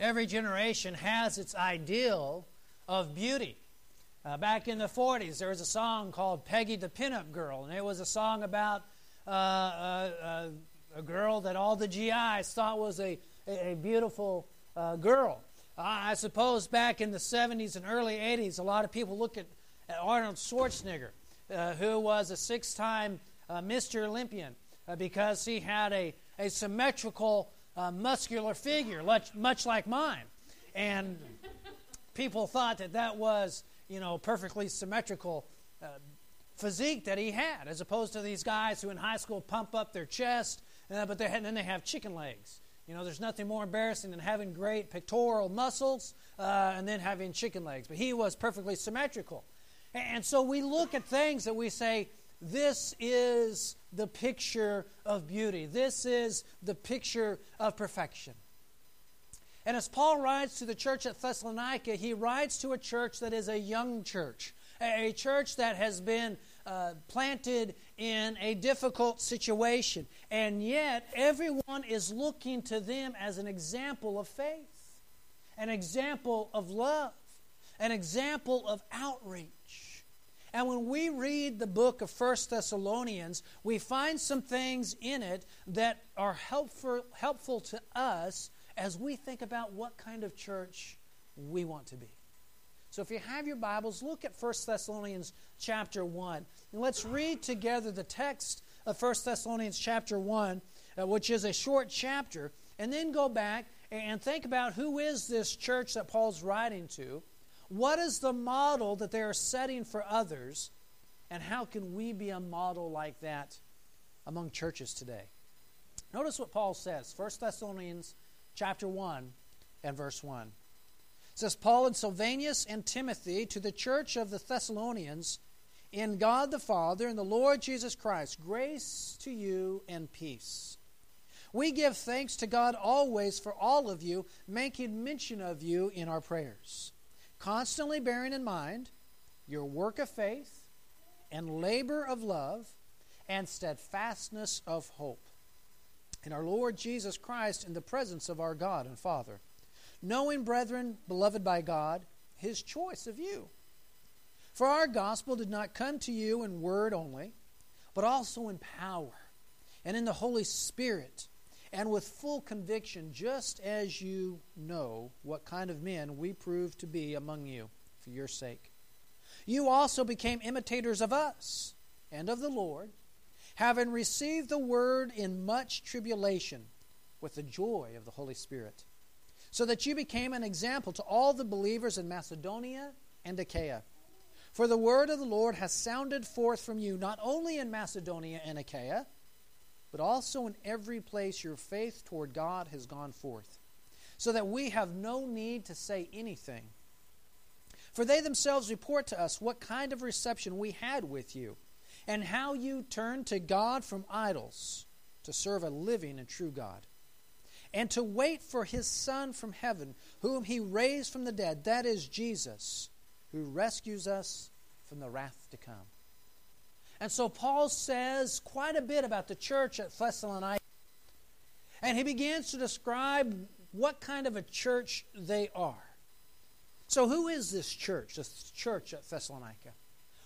every generation has its ideal of beauty. Uh, back in the 40s, there was a song called Peggy the Pinup Girl, and it was a song about uh, uh, a girl that all the GIs thought was a, a, beautiful uh, girl. I suppose back in the 70s and early 80s, a lot of people look at, at Arnold Schwarzenegger, uh, who was a six time Mr. Olympian, because he had a, a symmetrical, muscular figure, much, much like mine. And people thought that that was, you know, perfectly symmetrical uh, physique that he had, as opposed to these guys who in high school pump up their chest, uh, but then they have chicken legs. You know, there's nothing more embarrassing than having great pectoral muscles uh, and then having chicken legs. But he was perfectly symmetrical. And so we look at things that we say, this is the picture of beauty. This is the picture of perfection. And as Paul writes to the church at Thessalonica, he writes to a church that is a young church, a church that has been uh, planted in a difficult situation. And yet, everyone is looking to them as an example of faith, an example of love, an example of outreach. And when we read the book of First Thessalonians, we find some things in it that are helpful, helpful to us as we think about what kind of church we want to be. So if you have your Bibles, look at 1 Thessalonians chapter 1. And let's read together the text of 1 Thessalonians chapter 1, uh, which is a short chapter, and then go back and think about who is this church that Paul's writing to? What is the model that they are setting for others? And how can we be a model like that among churches today? Notice what Paul says. 1 Thessalonians chapter 1 and verse 1. It says, Paul and Silvanus and Timothy to the church of the Thessalonians, in God the Father and the Lord Jesus Christ, grace to you and peace. We give thanks to God always for all of you, making mention of you in our prayers, constantly bearing in mind your work of faith and labor of love and steadfastness of hope in our Lord Jesus Christ in the presence of our God and Father, knowing, brethren, beloved by God, his choice of you. For our gospel did not come to you in word only, but also in power and in the Holy Spirit and with full conviction, just as you know what kind of men we proved to be among you for your sake. You also became imitators of us and of the Lord having received the word in much tribulation with the joy of the Holy Spirit, so that you became an example to all the believers in Macedonia and Achaia. For the word of the Lord has sounded forth from you, not only in Macedonia and Achaia, but also in every place your faith toward God has gone forth, so that we have no need to say anything. For they themselves report to us what kind of reception we had with you and how you turned to God from idols to serve a living and true God, and to wait for his Son from heaven, whom he raised from the dead, that is Jesus, who rescues us from the wrath to come. And so Paul says quite a bit about the church at Thessalonica. And he begins to describe what kind of a church they are. So, who is this church, this church at Thessalonica?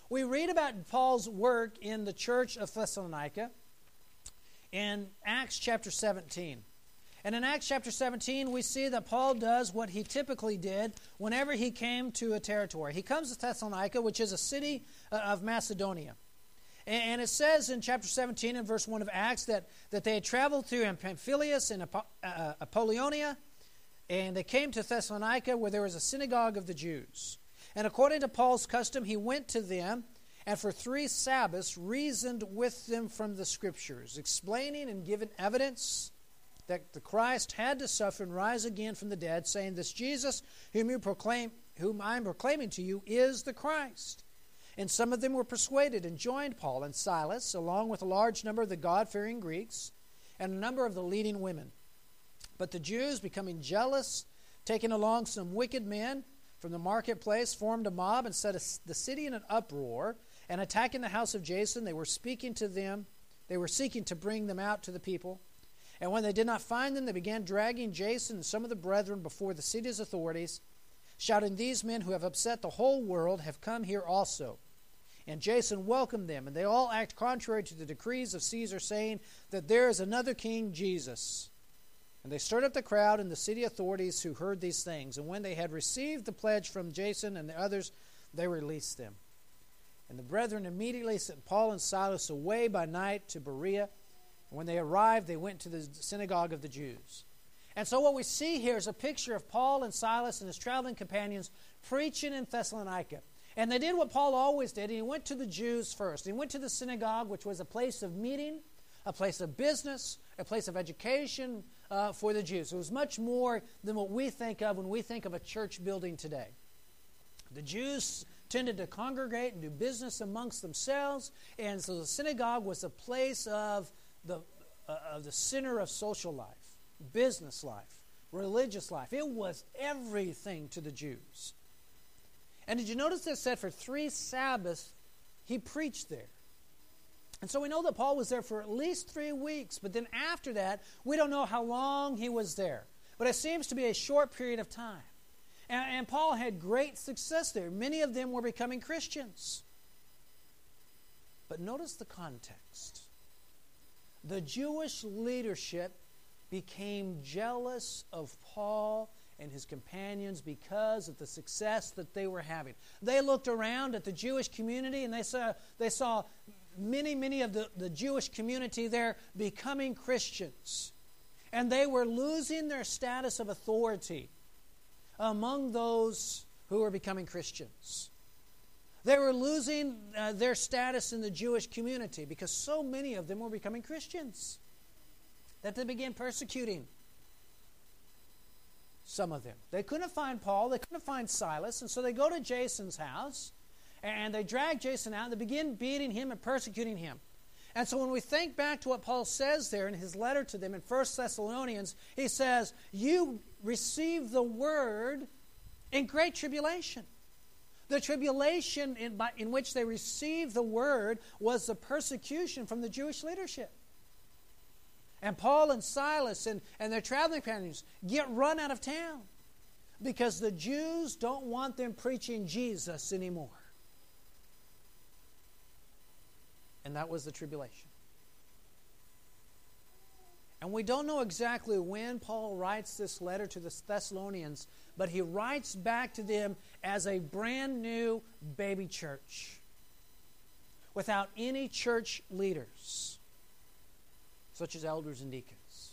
We read about Paul's work in the church of Thessalonica in Acts chapter 17. And in Acts chapter 17, we see that Paul does what he typically did whenever he came to a territory. He comes to Thessalonica, which is a city uh, of Macedonia. And it says in chapter 17 and verse 1 of Acts that, that they had traveled through Amphipolis and uh, uh, Apollonia, and they came to Thessalonica where there was a synagogue of the Jews. And according to Paul's custom, he went to them and for three Sabbaths reasoned with them from the Scriptures, explaining and giving evidence that the Christ had to suffer and rise again from the dead, saying, This Jesus whom you proclaim, whom I am proclaiming to you, is the Christ. And some of them were persuaded and joined Paul and Silas, along with a large number of the God fearing Greeks and a number of the leading women. But the Jews, becoming jealous, taking along some wicked men, from the marketplace, formed a mob, and set the city in an uproar. And attacking the house of Jason, they were speaking to them. They were seeking to bring them out to the people. And when they did not find them, they began dragging Jason and some of the brethren before the city's authorities, shouting, These men who have upset the whole world have come here also. And Jason welcomed them, and they all act contrary to the decrees of Caesar, saying that there is another king, Jesus. And they stirred up the crowd and the city authorities who heard these things. And when they had received the pledge from Jason and the others, they released them. And the brethren immediately sent Paul and Silas away by night to Berea. And when they arrived, they went to the synagogue of the Jews. And so, what we see here is a picture of Paul and Silas and his traveling companions preaching in Thessalonica. And they did what Paul always did. He went to the Jews first. He went to the synagogue, which was a place of meeting, a place of business, a place of education uh, for the Jews. It was much more than what we think of when we think of a church building today. The Jews tended to congregate and do business amongst themselves, and so the synagogue was a place of the, uh, of the center of social life, business life, religious life. It was everything to the Jews. And did you notice that said for three Sabbaths he preached there? And so we know that Paul was there for at least three weeks, but then after that, we don't know how long he was there. But it seems to be a short period of time. And, and Paul had great success there. Many of them were becoming Christians. But notice the context. The Jewish leadership became jealous of Paul and his companions because of the success that they were having. They looked around at the Jewish community and they saw, they saw many, many of the, the Jewish community there becoming Christians. And they were losing their status of authority among those who were becoming Christians. They were losing uh, their status in the Jewish community because so many of them were becoming Christians that they began persecuting some of them. They couldn't find Paul, they couldn't find Silas, and so they go to Jason's house and they drag Jason out and they begin beating him and persecuting him. And so when we think back to what Paul says there in his letter to them in 1 Thessalonians, he says, You received the word in great tribulation. The tribulation in, by, in which they received the word was the persecution from the Jewish leadership. And Paul and Silas and, and their traveling companions get run out of town because the Jews don't want them preaching Jesus anymore. And that was the tribulation. And we don't know exactly when Paul writes this letter to the Thessalonians, but he writes back to them as a brand new baby church without any church leaders such as elders and deacons.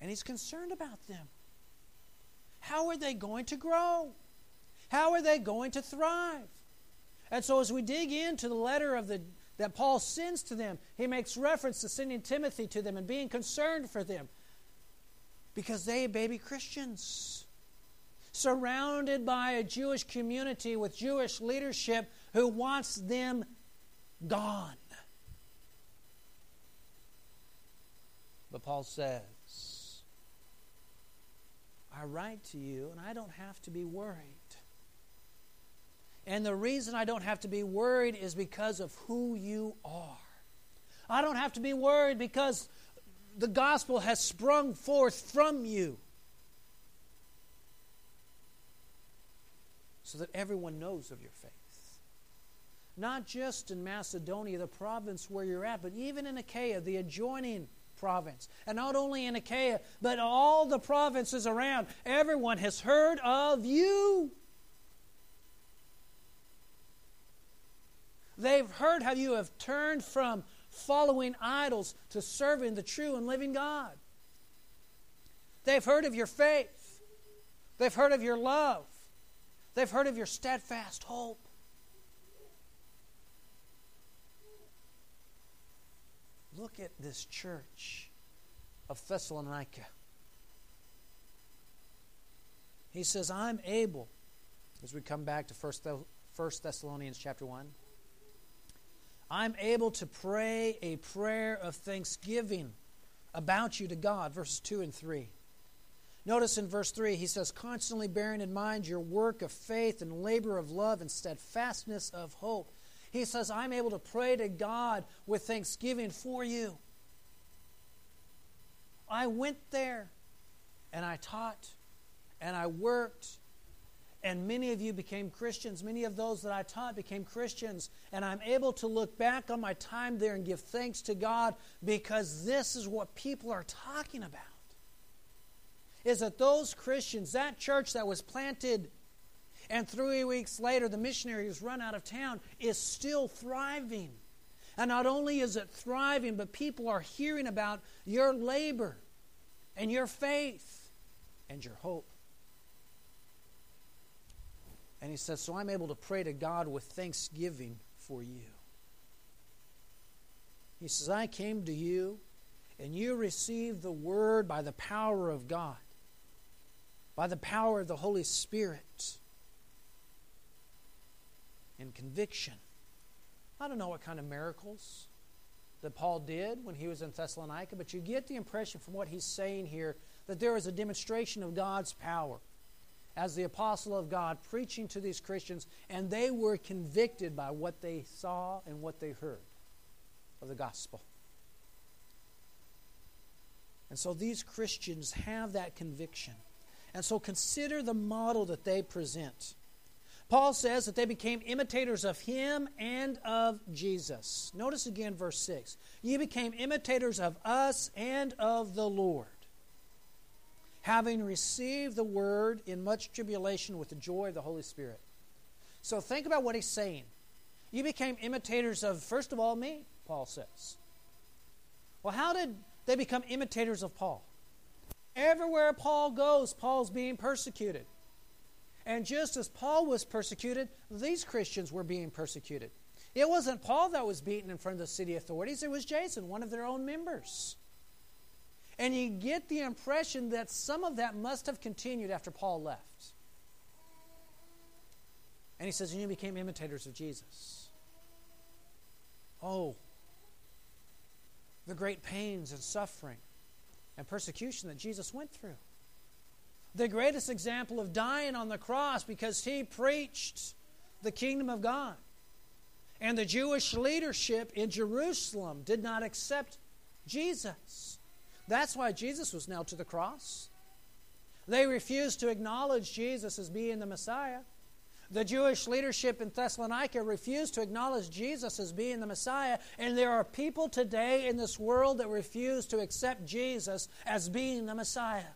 And he's concerned about them. How are they going to grow? How are they going to thrive? And so as we dig into the letter of the that Paul sends to them, he makes reference to sending Timothy to them and being concerned for them. Because they are baby Christians. Surrounded by a Jewish community with Jewish leadership who wants them gone. But Paul says, I write to you and I don't have to be worried. And the reason I don't have to be worried is because of who you are. I don't have to be worried because the gospel has sprung forth from you. So that everyone knows of your faith. Not just in Macedonia, the province where you're at, but even in Achaia, the adjoining province. And not only in Achaia, but all the provinces around. Everyone has heard of you. They've heard how you have turned from following idols to serving the true and living God. They've heard of your faith. They've heard of your love. They've heard of your steadfast hope. Look at this church of Thessalonica. He says, I'm able, as we come back to 1 Thessalonians chapter 1, I'm able to pray a prayer of thanksgiving about you to God, verses 2 and 3. Notice in verse 3, he says, constantly bearing in mind your work of faith and labor of love and steadfastness of hope. He says, I'm able to pray to God with thanksgiving for you. I went there and I taught and I worked and many of you became Christians. Many of those that I taught became Christians. And I'm able to look back on my time there and give thanks to God because this is what people are talking about. Is that those Christians, that church that was planted and three weeks later the missionary who's run out of town, is still thriving. And not only is it thriving, but people are hearing about your labor and your faith and your hope. And he says, So I'm able to pray to God with thanksgiving for you. He says, I came to you, and you received the word by the power of God, by the power of the Holy Spirit, in conviction. I don't know what kind of miracles that Paul did when he was in Thessalonica, but you get the impression from what he's saying here that there is a demonstration of God's power as the apostle of God preaching to these Christians, and they were convicted by what they saw and what they heard of the gospel. And so these Christians have that conviction. And so consider the model that they present. Paul says that they became imitators of him and of Jesus. Notice again verse 6. You became imitators of us and of the Lord having received the word in much tribulation with the joy of the Holy Spirit. So think about what he's saying. You became imitators of, first of all, me, Paul says. Well, how did they become imitators of Paul? Everywhere Paul goes, Paul's being persecuted. And just as Paul was persecuted, these Christians were being persecuted. It wasn't Paul that was beaten in front of the city authorities, it was Jason, one of their own members. And you get the impression that some of that must have continued after Paul left. And he says, And you became imitators of Jesus. Oh, the great pains and suffering and persecution that Jesus went through. The greatest example of dying on the cross because he preached the kingdom of God. And the Jewish leadership in Jerusalem did not accept Jesus. That's why Jesus was nailed to the cross. They refused to acknowledge Jesus as being the Messiah. The Jewish leadership in Thessalonica refused to acknowledge Jesus as being the Messiah, and there are people today in this world that refuse to accept Jesus as being the Messiah.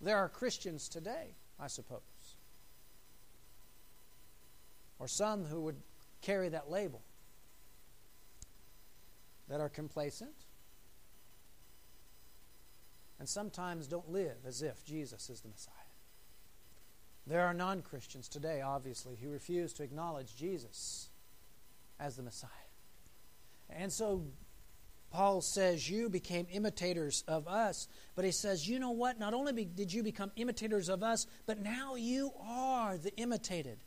There are Christians today, I suppose, or some who would carry that label that are complacent and sometimes don't live as if Jesus is the Messiah. There are non Christians today, obviously, who refuse to acknowledge Jesus as the Messiah. And so Paul says, You became imitators of us. But he says, You know what? Not only did you become imitators of us, but now you are the imitated.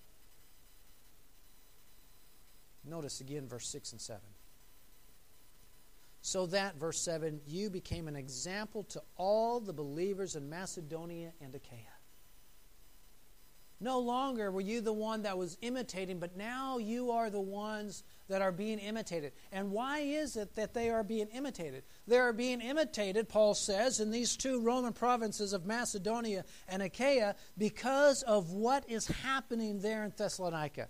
Notice again verse 6 and 7 so that, verse 7, you became an example to all the believers in Macedonia and Achaia. No longer were you the one that was imitating, but now you are the ones that are being imitated. And why is it that they are being imitated? They are being imitated, Paul says, in these two Roman provinces of Macedonia and Achaia because of what is happening there in Thessalonica.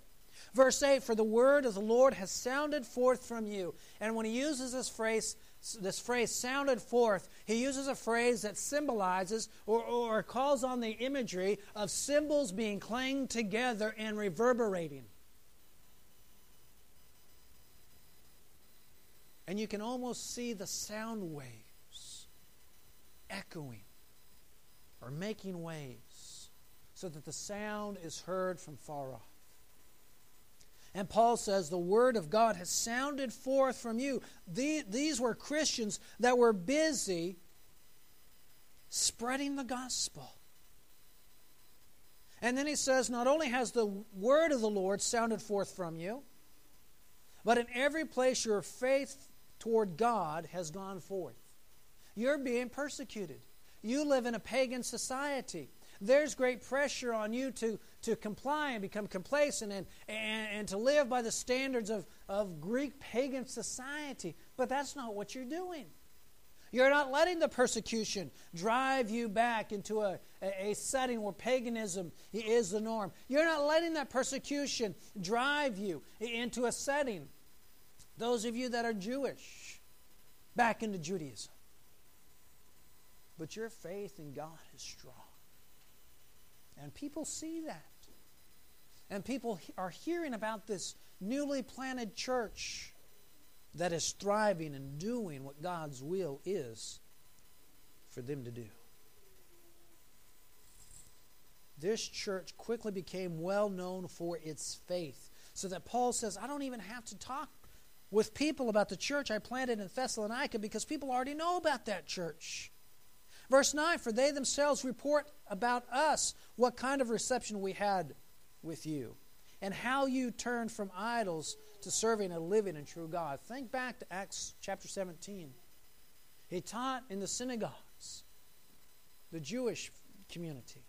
Verse 8 For the word of the Lord has sounded forth from you. And when he uses this phrase, this phrase sounded forth, he uses a phrase that symbolizes or, or calls on the imagery of cymbals being clanged together and reverberating. And you can almost see the sound waves echoing or making waves so that the sound is heard from far off. And Paul says, The word of God has sounded forth from you. These were Christians that were busy spreading the gospel. And then he says, Not only has the word of the Lord sounded forth from you, but in every place your faith toward God has gone forth. You're being persecuted. You live in a pagan society there's great pressure on you to, to comply and become complacent and, and, and to live by the standards of, of Greek pagan society. But that's not what you're doing. You're not letting the persecution drive you back into a, a, a, setting where paganism is the norm. You're not letting that persecution drive you into a setting, those of you that are Jewish, back into Judaism. But your faith in God is strong. And people see that. And people are hearing about this newly planted church that is thriving and doing what God's will is for them to do. This church quickly became well known for its faith, so that Paul says, I don't even have to talk with people about the church I planted in Thessalonica because people already know about that church. Verse 9 For they themselves report about us what kind of reception we had with you, and how you turned from idols to serving a living and true God. Think back to Acts chapter 17. He taught in the synagogues, the Jewish community.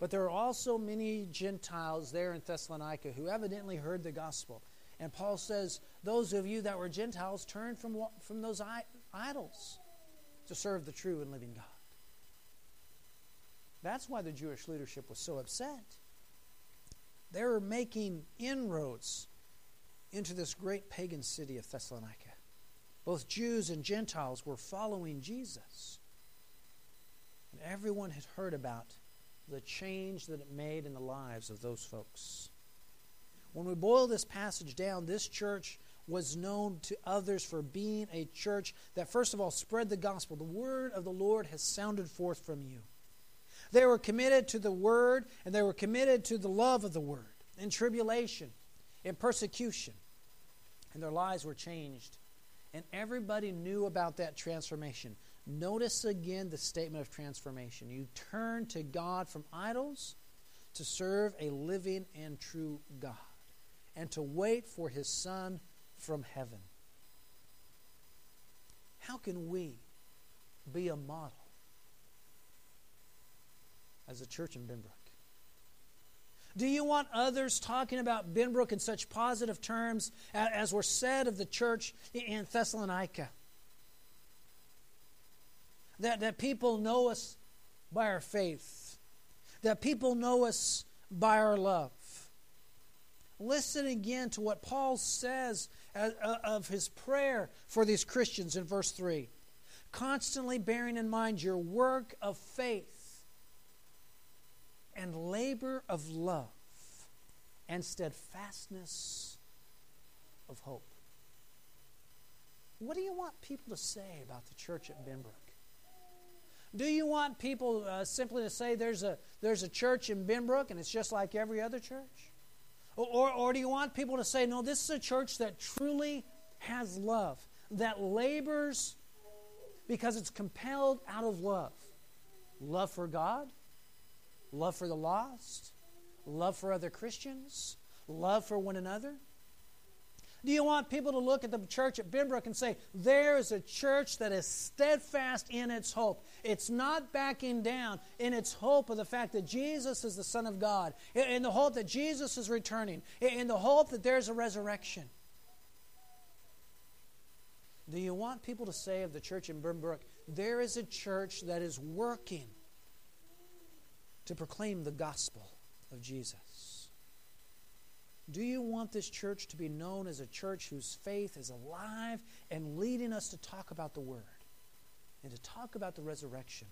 But there are also many Gentiles there in Thessalonica who evidently heard the gospel. And Paul says, Those of you that were Gentiles turned from, from those idols to serve the true and living God. That's why the Jewish leadership was so upset. They were making inroads into this great pagan city of Thessalonica. Both Jews and Gentiles were following Jesus. And everyone had heard about the change that it made in the lives of those folks. When we boil this passage down, this church was known to others for being a church that, first of all, spread the gospel. The word of the Lord has sounded forth from you. They were committed to the word, and they were committed to the love of the word in tribulation, in persecution and their lives were changed. And everybody knew about that transformation. Notice again the statement of transformation. You turn to God from idols to serve a living and true God and to wait for his Son from heaven. How can we be a model as a church in Benbrook? Do you want others talking about Benbrook in such positive terms as were said of the church in Thessalonica? That, that people know us by our faith, that people know us by our love. Listen again to what Paul says of his prayer for these Christians in verse 3. Constantly bearing in mind your work of faith and labor of love and steadfastness of hope. What do you want people to say about the church at Benbrook? Do you want people uh, simply to say there's a, there's a church in Benbrook and it's just like every other church? Or, or, do you want people to say, no, this is a church that truly has love, that labors because it's compelled out of love? Love for God, love for the lost, love for other Christians, love for one another? Do you want people to look at the church at Benbrook and say, there is a church that is steadfast in its hope? It's not backing down in its hope of the fact that Jesus is the Son of God, in the hope that Jesus is returning, in the hope that there's a resurrection. Do you want people to say of the church in Benbrook, there is a church that is working to proclaim the gospel of Jesus? Do you want this church to be known as a church whose faith is alive and leading us to talk about the Word and to talk about the resurrection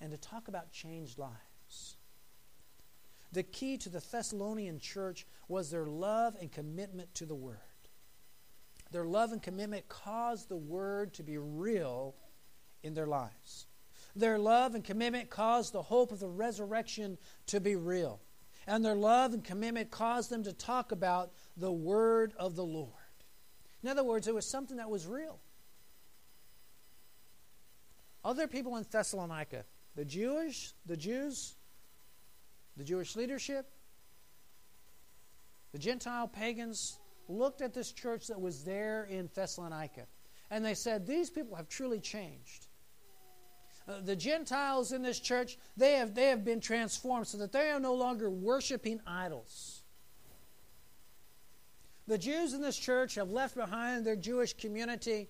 and to talk about changed lives? The key to the Thessalonian church was their love and commitment to the Word. Their love and commitment caused the Word to be real in their lives. Their love and commitment caused the hope of the resurrection to be real. And their love and commitment caused them to talk about the word of the Lord. In other words, it was something that was real. Other people in Thessalonica, the Jewish, the Jews, the Jewish leadership, the Gentile pagans looked at this church that was there in Thessalonica and they said, These people have truly changed. Uh, the Gentiles in this church, they have, they have been transformed so that they are no longer worshiping idols. The Jews in this church have left behind their Jewish community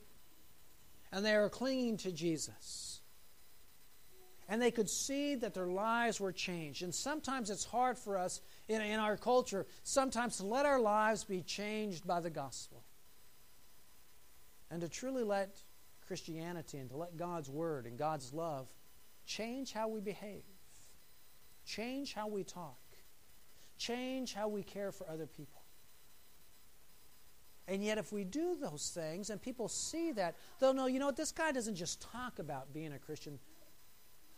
and they are clinging to Jesus. And they could see that their lives were changed. And sometimes it's hard for us in, in our culture, sometimes to let our lives be changed by the gospel. And to truly let Christianity and to let God's word and God's love change how we behave, change how we talk, change how we care for other people. And yet, if we do those things and people see that, they'll know, you know what, this guy doesn't just talk about being a Christian.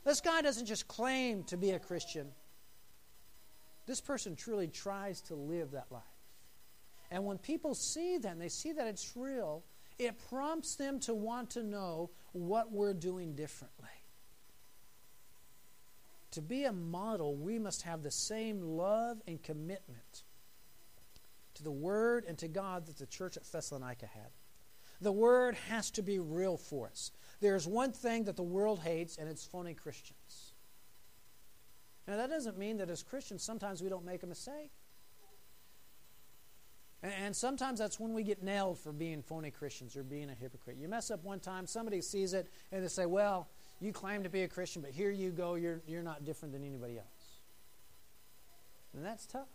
This guy doesn't just claim to be a Christian. This person truly tries to live that life. And when people see that and they see that it's real, it prompts them to want to know what we're doing differently. To be a model, we must have the same love and commitment to the Word and to God that the church at Thessalonica had. The Word has to be real for us. There's one thing that the world hates, and it's phony Christians. Now, that doesn't mean that as Christians, sometimes we don't make a mistake. And sometimes that's when we get nailed for being phony Christians or being a hypocrite. You mess up one time, somebody sees it, and they say, Well, you claim to be a Christian, but here you go, you're, you're not different than anybody else. And that's tough.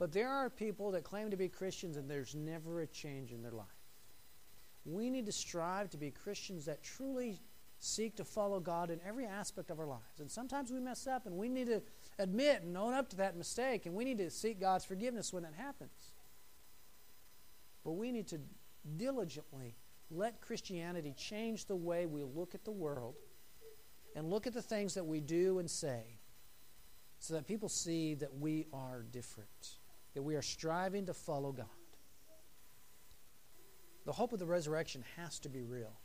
But there are people that claim to be Christians and there's never a change in their life. We need to strive to be Christians that truly seek to follow God in every aspect of our lives. And sometimes we mess up and we need to admit and own up to that mistake and we need to seek God's forgiveness when that happens. But we need to diligently let Christianity change the way we look at the world and look at the things that we do and say so that people see that we are different that we are striving to follow God. The hope of the resurrection has to be real.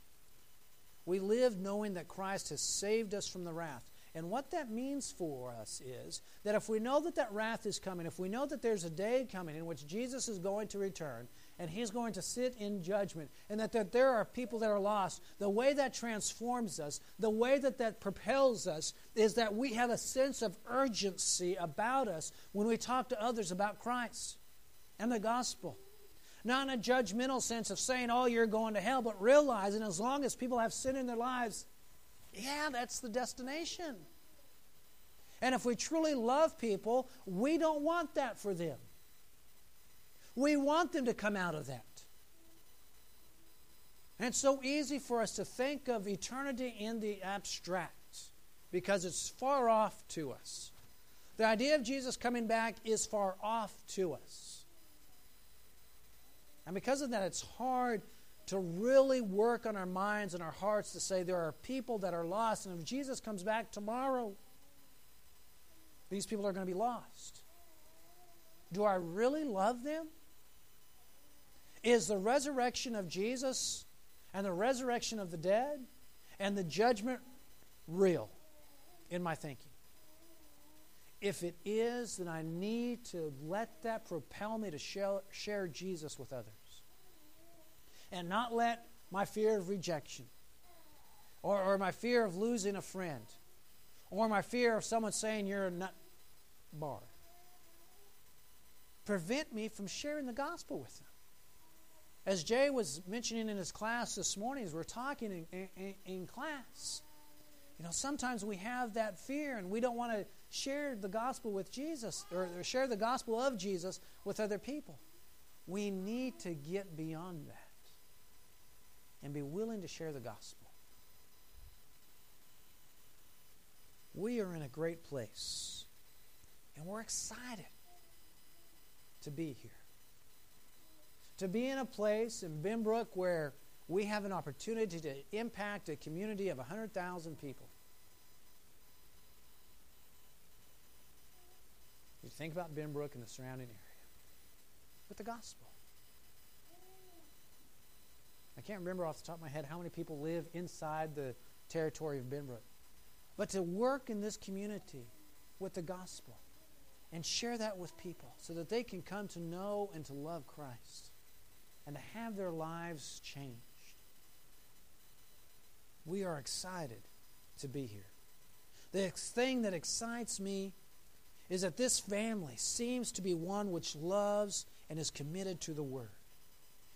We live knowing that Christ has saved us from the wrath. And what that means for us is that if we know that that wrath is coming, if we know that there's a day coming in which Jesus is going to return and he's going to sit in judgment, and that, that there are people that are lost, the way that transforms us, the way that that propels us, is that we have a sense of urgency about us when we talk to others about Christ and the gospel. Not in a judgmental sense of saying, oh, you're going to hell, but realizing as long as people have sin in their lives, yeah, that's the destination. And if we truly love people, we don't want that for them. We want them to come out of that. And it's so easy for us to think of eternity in the abstract because it's far off to us. The idea of Jesus coming back is far off to us. And because of that, it's hard to really work on our minds and our hearts to say there are people that are lost, and if Jesus comes back tomorrow, these people are going to be lost. Do I really love them? Is the resurrection of Jesus and the resurrection of the dead and the judgment real in my thinking? If it is, then I need to let that propel me to share, share Jesus with others and not let my fear of rejection or, or my fear of losing a friend or my fear of someone saying you're a nut bar prevent me from sharing the gospel with them. As Jay was mentioning in his class this morning, as we're talking in, in, in class, you know, sometimes we have that fear and we don't want to share the gospel with Jesus or, or share the gospel of Jesus with other people. We need to get beyond that and be willing to share the gospel. We are in a great place, and we're excited to be here. To be in a place in Benbrook where we have an opportunity to impact a community of 100,000 people. You think about Benbrook and the surrounding area with the gospel. I can't remember off the top of my head how many people live inside the territory of Benbrook. But to work in this community with the gospel and share that with people so that they can come to know and to love Christ and to have their lives changed. We are excited to be here. The thing that excites me is that this family seems to be one which loves and is committed to the Word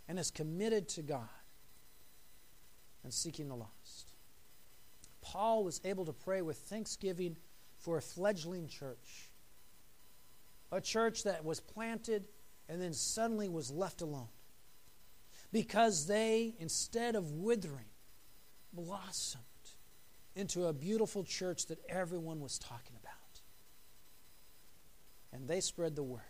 and is committed to God and seeking the lost. Paul was able to pray with thanksgiving for a fledgling church, a church that was planted and then suddenly was left alone because they, instead of withering, blossomed into a beautiful church that everyone was talking about. And they spread the word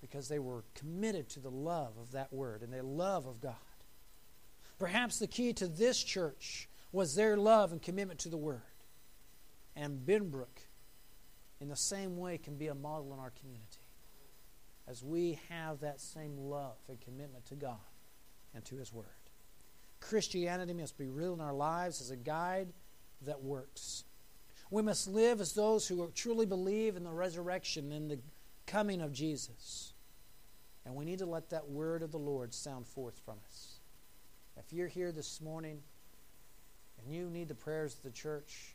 because they were committed to the love of that word and the love of God. Perhaps the key to this church was their love and commitment to the word. And Benbrook, in the same way, can be a model in our community as we have that same love and commitment to God and to His Word. Christianity must be real in our lives as a guide that works. We must live as those who truly believe in the resurrection and the coming of Jesus. And we need to let that word of the Lord sound forth from us. If you're here this morning and you need the prayers of the church,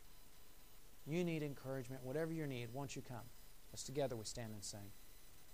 you need encouragement, whatever your need, won't you come? As together we stand and sing.